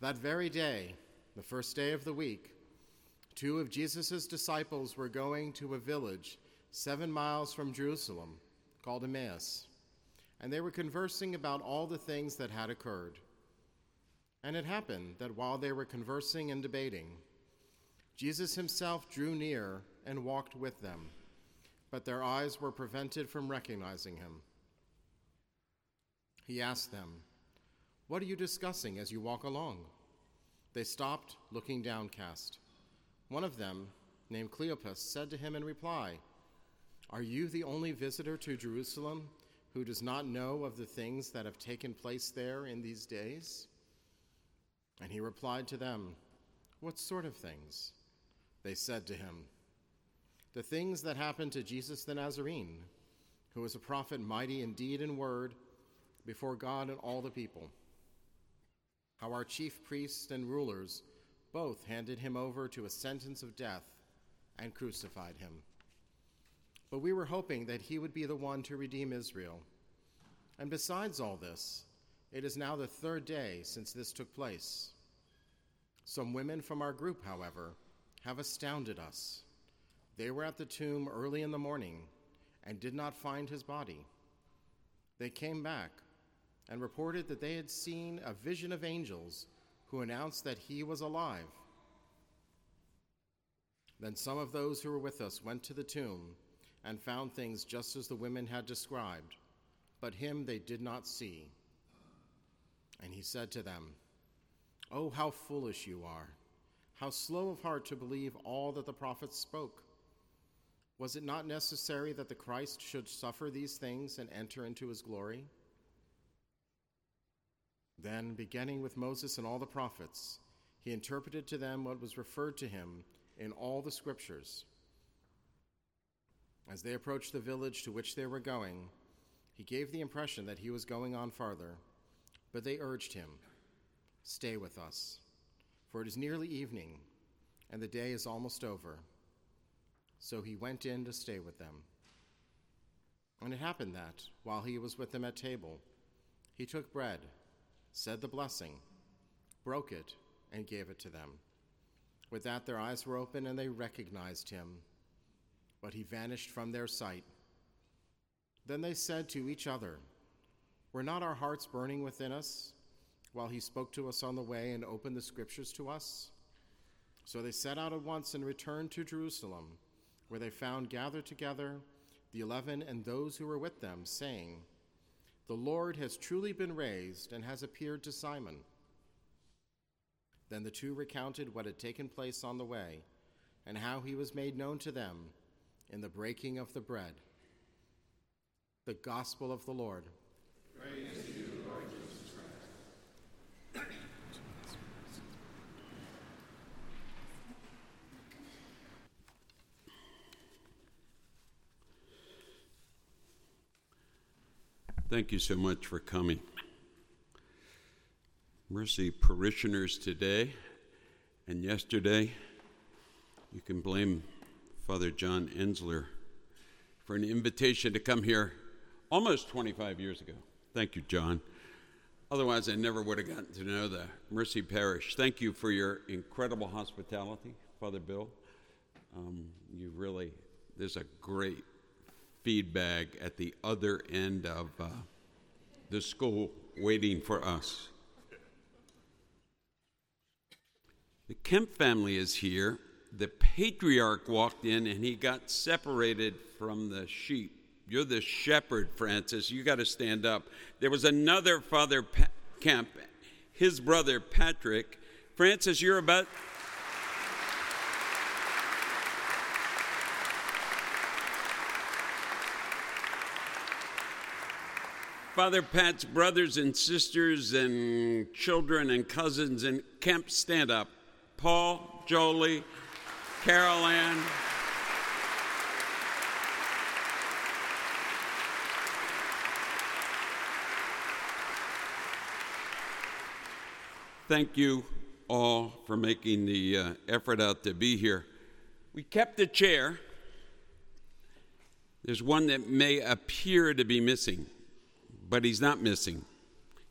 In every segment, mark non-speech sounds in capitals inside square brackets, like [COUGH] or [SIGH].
That very day, the first day of the week, two of Jesus' disciples were going to a village seven miles from Jerusalem called Emmaus, and they were conversing about all the things that had occurred. And it happened that while they were conversing and debating, Jesus himself drew near and walked with them, but their eyes were prevented from recognizing him. He asked them, What are you discussing as you walk along? They stopped, looking downcast. One of them, named Cleopas, said to him in reply, Are you the only visitor to Jerusalem who does not know of the things that have taken place there in these days? And he replied to them, What sort of things? They said to him, The things that happened to Jesus the Nazarene, who was a prophet mighty in deed and word before God and all the people. How our chief priests and rulers both handed him over to a sentence of death and crucified him. But we were hoping that he would be the one to redeem Israel. And besides all this, it is now the third day since this took place. Some women from our group, however, have astounded us. They were at the tomb early in the morning and did not find his body. They came back and reported that they had seen a vision of angels who announced that he was alive. Then some of those who were with us went to the tomb and found things just as the women had described, but him they did not see. And he said to them, Oh, how foolish you are! How slow of heart to believe all that the prophets spoke! Was it not necessary that the Christ should suffer these things and enter into his glory? Then, beginning with Moses and all the prophets, he interpreted to them what was referred to him in all the scriptures. As they approached the village to which they were going, he gave the impression that he was going on farther, but they urged him, Stay with us, for it is nearly evening, and the day is almost over. So he went in to stay with them. And it happened that, while he was with them at table, he took bread said the blessing, broke it, and gave it to them. With that, their eyes were open and they recognized him, but he vanished from their sight. Then they said to each other, Were not our hearts burning within us while he spoke to us on the way and opened the scriptures to us? So they set out at once and returned to Jerusalem, where they found gathered together the eleven and those who were with them, saying, the Lord has truly been raised and has appeared to Simon. Then the two recounted what had taken place on the way and how he was made known to them in the breaking of the bread. The Gospel of the Lord. Praise Thank you so much for coming. Mercy parishioners today and yesterday, you can blame Father John Enzler for an invitation to come here almost 25 years ago. Thank you, John. Otherwise, I never would have gotten to know the Mercy Parish. Thank you for your incredible hospitality, Father Bill. Um, you really, there's a great feedback at the other end of uh, the school waiting for us. The Kemp family is here. The patriarch walked in and he got separated from the sheep. You're the shepherd, Francis. You got to stand up. There was another Father pa- Kemp, his brother Patrick. Francis, you're about Father Pat's brothers and sisters and children and cousins and Kemp, stand up. Paul, Jolie, Carol Ann. Thank you all for making the uh, effort out to be here. We kept a chair. There's one that may appear to be missing but he's not missing.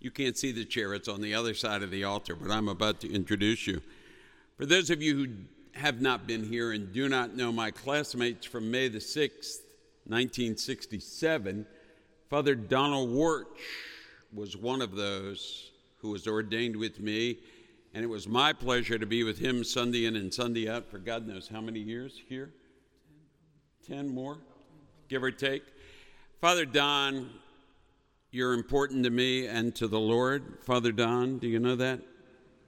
You can't see the chair, it's on the other side of the altar, but I'm about to introduce you. For those of you who have not been here and do not know my classmates from May the 6th, 1967, Father Donald Warch was one of those who was ordained with me, and it was my pleasure to be with him Sunday in and Sunday out for God knows how many years here? Ten more, give or take. Father Don, you're important to me and to the Lord. Father Don, do you know that?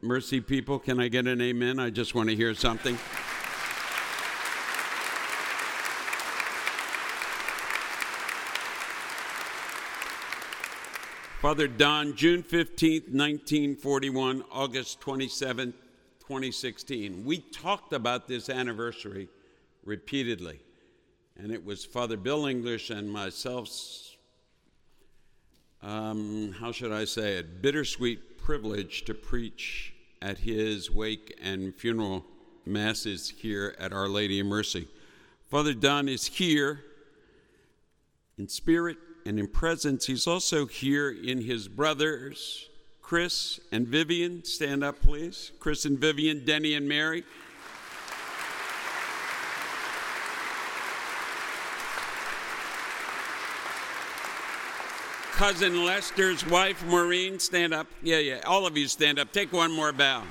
Mercy people, can I get an amen? I just want to hear something. Father Don, June 15th, 1941, August 27th, 2016. We talked about this anniversary repeatedly, and it was Father Bill English and myself's um, how should I say it, bittersweet privilege to preach at his wake and funeral masses here at Our Lady of Mercy. Father Don is here in spirit and in presence. He's also here in his brothers, Chris and Vivian. Stand up, please. Chris and Vivian, Denny and Mary. Cousin Lester's wife, Maureen, stand up. Yeah, yeah, all of you stand up. Take one more bow.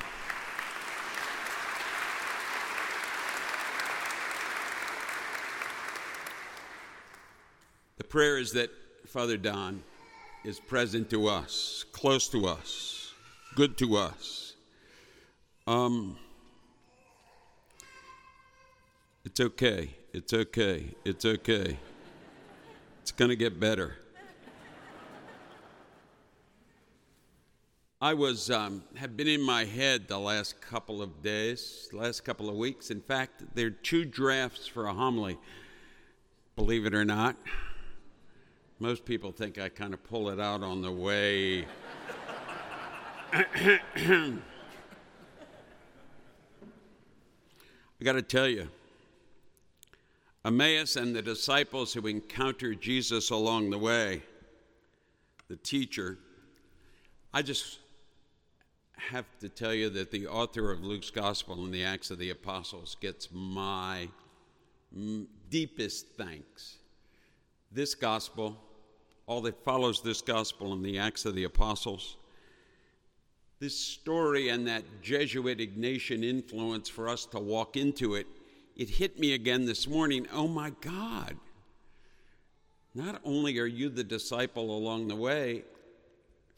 The prayer is that Father Don is present to us, close to us, good to us. Um, it's okay. It's okay. It's okay. It's going to get better. I was um, have been in my head the last couple of days, last couple of weeks. In fact, there are two drafts for a homily. Believe it or not, most people think I kind of pull it out on the way. [COUGHS] I got to tell you, Emmaus and the disciples who encountered Jesus along the way, the teacher, I just have to tell you that the author of Luke's Gospel and the Acts of the Apostles gets my deepest thanks. This gospel, all that follows this gospel and the Acts of the Apostles, this story and that Jesuit Ignatian influence for us to walk into it, it hit me again this morning. Oh my God. Not only are you the disciple along the way,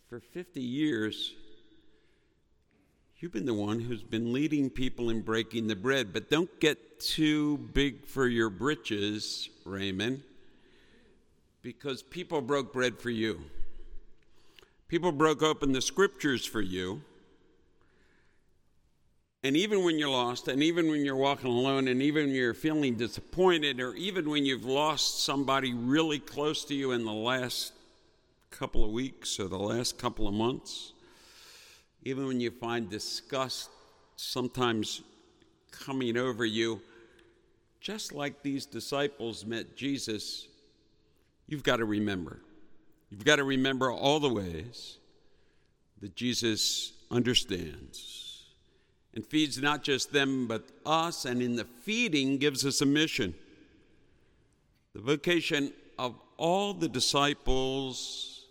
for 50 years, You've been the one who's been leading people in breaking the bread, but don't get too big for your britches, Raymond, because people broke bread for you. People broke open the scriptures for you. And even when you're lost, and even when you're walking alone, and even when you're feeling disappointed, or even when you've lost somebody really close to you in the last couple of weeks or the last couple of months, even when you find disgust sometimes coming over you, just like these disciples met Jesus, you've got to remember. You've got to remember all the ways that Jesus understands and feeds not just them, but us, and in the feeding gives us a mission. The vocation of all the disciples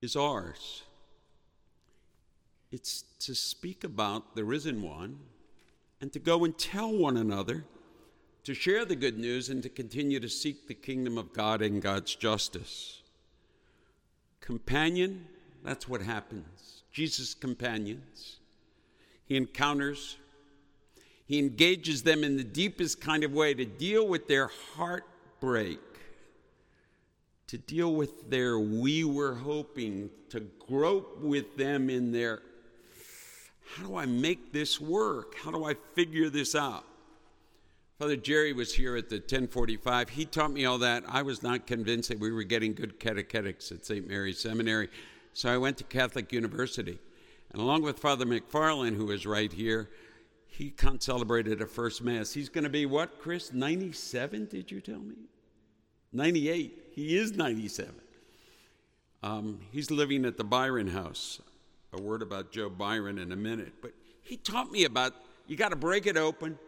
is ours. It's to speak about the risen one and to go and tell one another, to share the good news, and to continue to seek the kingdom of God and God's justice. Companion, that's what happens. Jesus' companions. He encounters, he engages them in the deepest kind of way to deal with their heartbreak, to deal with their we were hoping, to grope with them in their how do I make this work? How do I figure this out? Father Jerry was here at the 1045. He taught me all that. I was not convinced that we were getting good catechetics at St. Mary's Seminary, so I went to Catholic University. And along with Father McFarland, who is right here, he celebrated a first Mass. He's going to be what, Chris? 97, did you tell me? 98. He is 97. Um, he's living at the Byron House. A word about Joe Byron in a minute. But he taught me about you got to break it open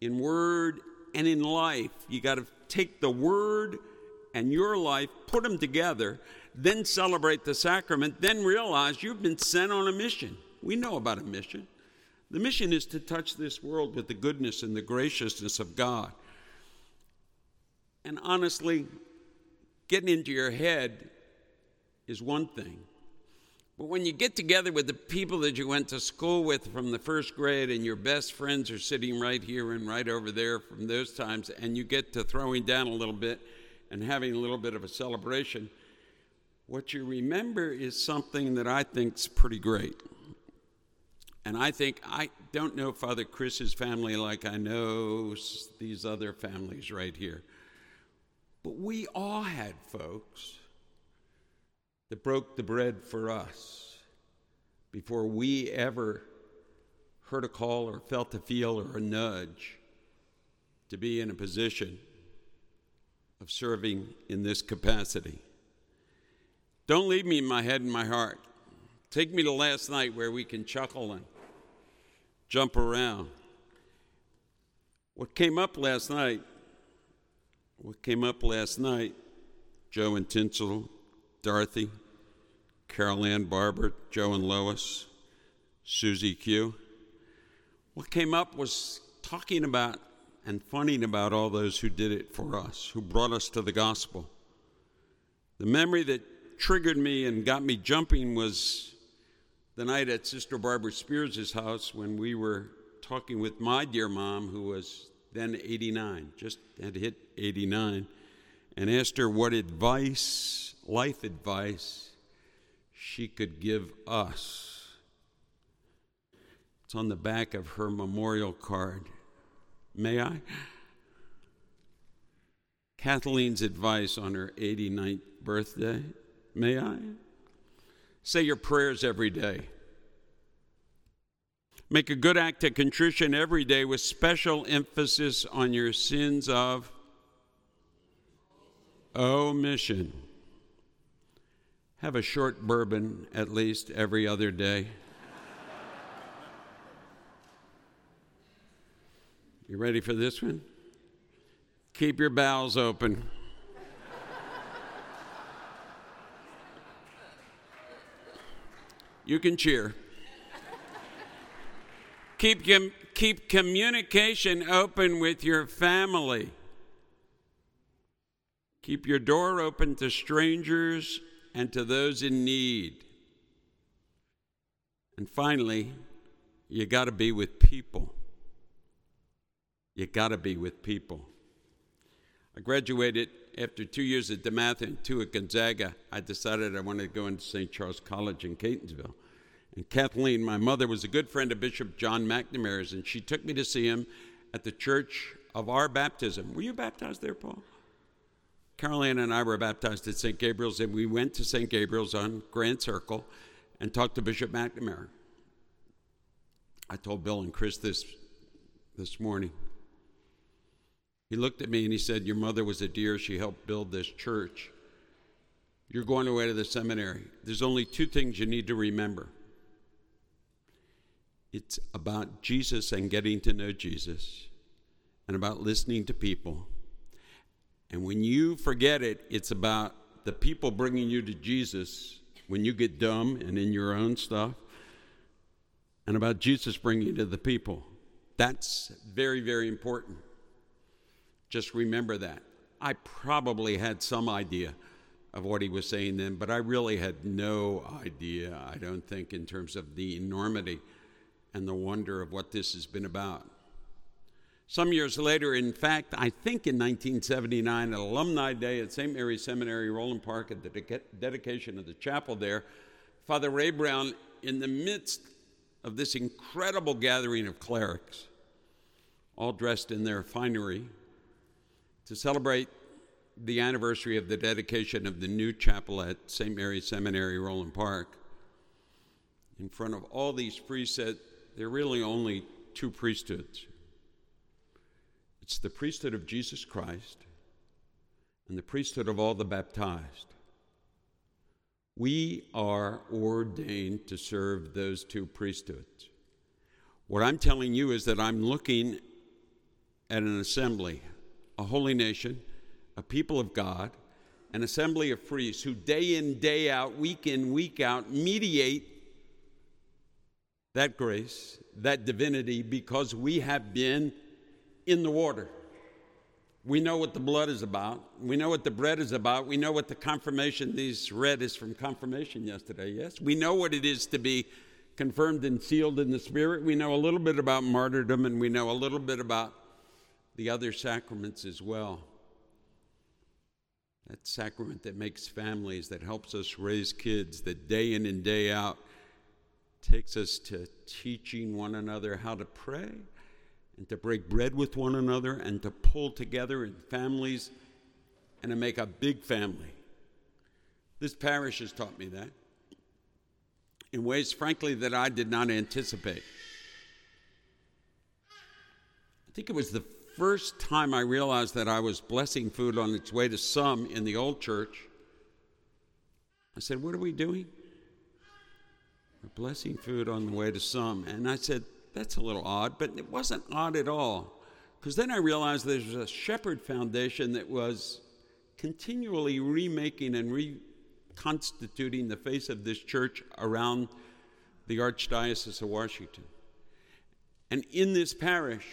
in word and in life. You got to take the word and your life, put them together, then celebrate the sacrament, then realize you've been sent on a mission. We know about a mission. The mission is to touch this world with the goodness and the graciousness of God. And honestly, getting into your head is one thing. But when you get together with the people that you went to school with from the first grade and your best friends are sitting right here and right over there from those times, and you get to throwing down a little bit and having a little bit of a celebration, what you remember is something that I think is pretty great. And I think I don't know Father Chris's family like I know these other families right here. But we all had folks that broke the bread for us before we ever heard a call or felt a feel or a nudge to be in a position of serving in this capacity. Don't leave me in my head and my heart. Take me to last night where we can chuckle and jump around. What came up last night, what came up last night, Joe and Tinsel, Dorothy, Carol Ann Barber, Joe and Lois, Susie Q. What came up was talking about and funning about all those who did it for us, who brought us to the gospel. The memory that triggered me and got me jumping was the night at Sister Barbara Spears' house when we were talking with my dear mom, who was then 89, just had hit 89, and asked her what advice, life advice, she could give us. It's on the back of her memorial card. May I? Kathleen's advice on her 89th birthday. May I? Say your prayers every day. Make a good act of contrition every day with special emphasis on your sins of omission. Have a short bourbon at least every other day. You ready for this one? Keep your bowels open. You can cheer. keep, keep communication open with your family. Keep your door open to strangers and to those in need. And finally, you got to be with people. You got to be with people. I graduated after two years at DeMatha and two at Gonzaga, I decided I wanted to go into St. Charles College in Catonsville. And Kathleen, my mother, was a good friend of Bishop John McNamara's, and she took me to see him at the church of our baptism. Were you baptized there, Paul? Caroline and I were baptized at St. Gabriel's, and we went to St. Gabriel's on Grant Circle and talked to Bishop McNamara. I told Bill and Chris this this morning. He looked at me and he said, Your mother was a dear. She helped build this church. You're going away to the seminary. There's only two things you need to remember it's about Jesus and getting to know Jesus, and about listening to people. And when you forget it, it's about the people bringing you to Jesus when you get dumb and in your own stuff, and about Jesus bringing you to the people. That's very, very important. Just remember that. I probably had some idea of what he was saying then, but I really had no idea, I don't think, in terms of the enormity and the wonder of what this has been about. Some years later, in fact, I think in 1979, at Alumni Day at St. Mary's Seminary, Roland Park, at the de- dedication of the chapel there, Father Ray Brown, in the midst of this incredible gathering of clerics, all dressed in their finery, to celebrate the anniversary of the dedication of the new chapel at St. Mary's Seminary, Roland Park, in front of all these priests, said there are really only two priesthoods it's the priesthood of Jesus Christ and the priesthood of all the baptized. We are ordained to serve those two priesthoods. What I'm telling you is that I'm looking at an assembly, a holy nation, a people of God, an assembly of priests who day in, day out, week in, week out, mediate that grace, that divinity, because we have been in the water. We know what the blood is about. We know what the bread is about. We know what the confirmation, these read is from confirmation yesterday, yes? We know what it is to be confirmed and sealed in the Spirit. We know a little bit about martyrdom and we know a little bit about the other sacraments as well. That sacrament that makes families, that helps us raise kids, that day in and day out takes us to teaching one another how to pray and to break bread with one another and to pull together in families and to make a big family. This parish has taught me that in ways, frankly, that I did not anticipate. I think it was the first time I realized that I was blessing food on its way to some in the old church. I said, What are we doing? We're blessing food on the way to some. And I said, That's a little odd, but it wasn't odd at all. Because then I realized there's a Shepherd Foundation that was continually remaking and reconstituting the face of this church around the Archdiocese of Washington. And in this parish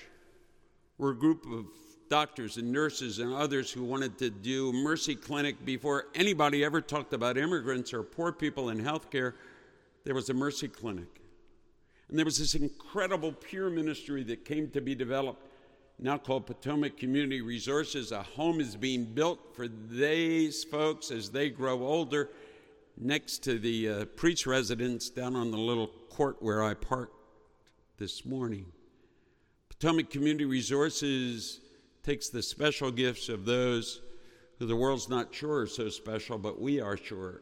were a group of doctors and nurses and others who wanted to do Mercy Clinic before anybody ever talked about immigrants or poor people in healthcare. There was a Mercy Clinic. And there was this incredible peer ministry that came to be developed, now called Potomac Community Resources. A home is being built for these folks as they grow older next to the uh, priest residence down on the little court where I parked this morning. Potomac Community Resources takes the special gifts of those who the world's not sure are so special, but we are sure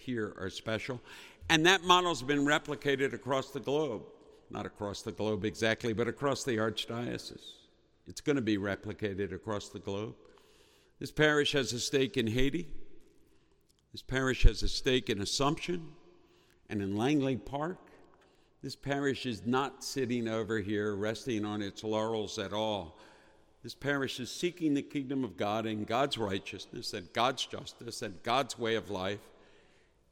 here are special. And that model's been replicated across the globe. Not across the globe exactly, but across the Archdiocese. It's going to be replicated across the globe. This parish has a stake in Haiti. This parish has a stake in Assumption and in Langley Park. This parish is not sitting over here resting on its laurels at all. This parish is seeking the kingdom of God and God's righteousness and God's justice and God's way of life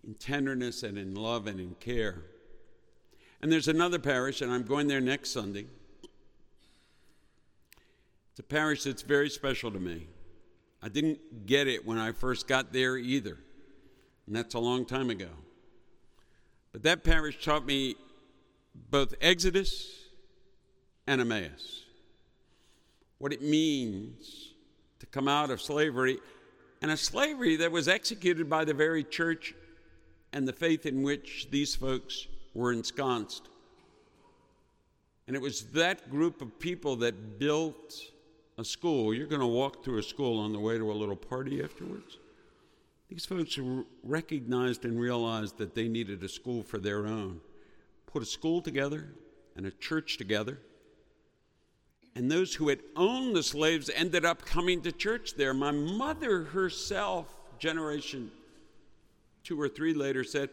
in tenderness and in love and in care. And there's another parish, and I'm going there next Sunday. It's a parish that's very special to me. I didn't get it when I first got there either and that's a long time ago. But that parish taught me both Exodus and Emmaus. What it means to come out of slavery, and a slavery that was executed by the very church and the faith in which these folks were ensconced. And it was that group of people that built a school. You're going to walk through a school on the way to a little party afterwards. These folks recognized and realized that they needed a school for their own. Put a school together and a church together. And those who had owned the slaves ended up coming to church there. My mother herself, generation two or three later, said,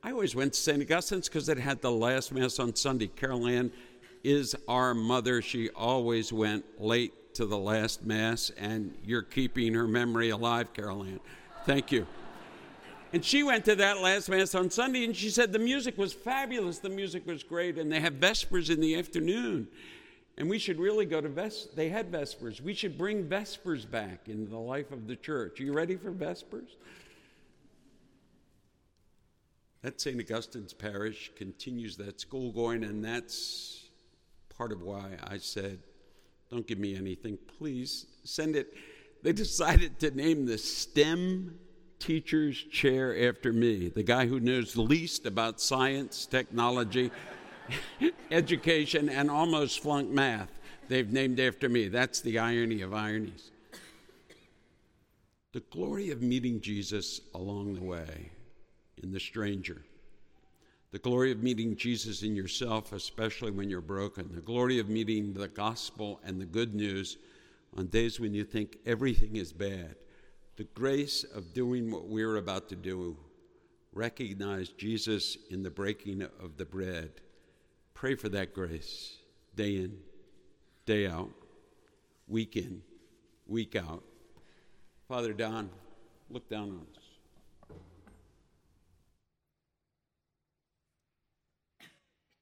I always went to St. Augustine's because it had the last Mass on Sunday. Carol Ann is our mother. She always went late to the last Mass, and you're keeping her memory alive, Carol Ann. Thank you. And she went to that last Mass on Sunday and she said the music was fabulous, the music was great, and they have Vespers in the afternoon. And we should really go to Vespers. They had Vespers. We should bring Vespers back into the life of the church. Are you ready for Vespers? That St. Augustine's Parish continues that school going, and that's part of why I said, don't give me anything. Please send it they [LAUGHS] decided to name the STEM teacher's chair after me, the guy who knows the least about science, technology, [LAUGHS] education, and almost flunked math. They've named after me. That's the irony of ironies. The glory of meeting Jesus along the way in the stranger. The glory of meeting Jesus in yourself, especially when you're broken. The glory of meeting the gospel and the good news on days when you think everything is bad, the grace of doing what we're about to do recognize Jesus in the breaking of the bread. Pray for that grace day in, day out, week in, week out. Father Don, look down on us.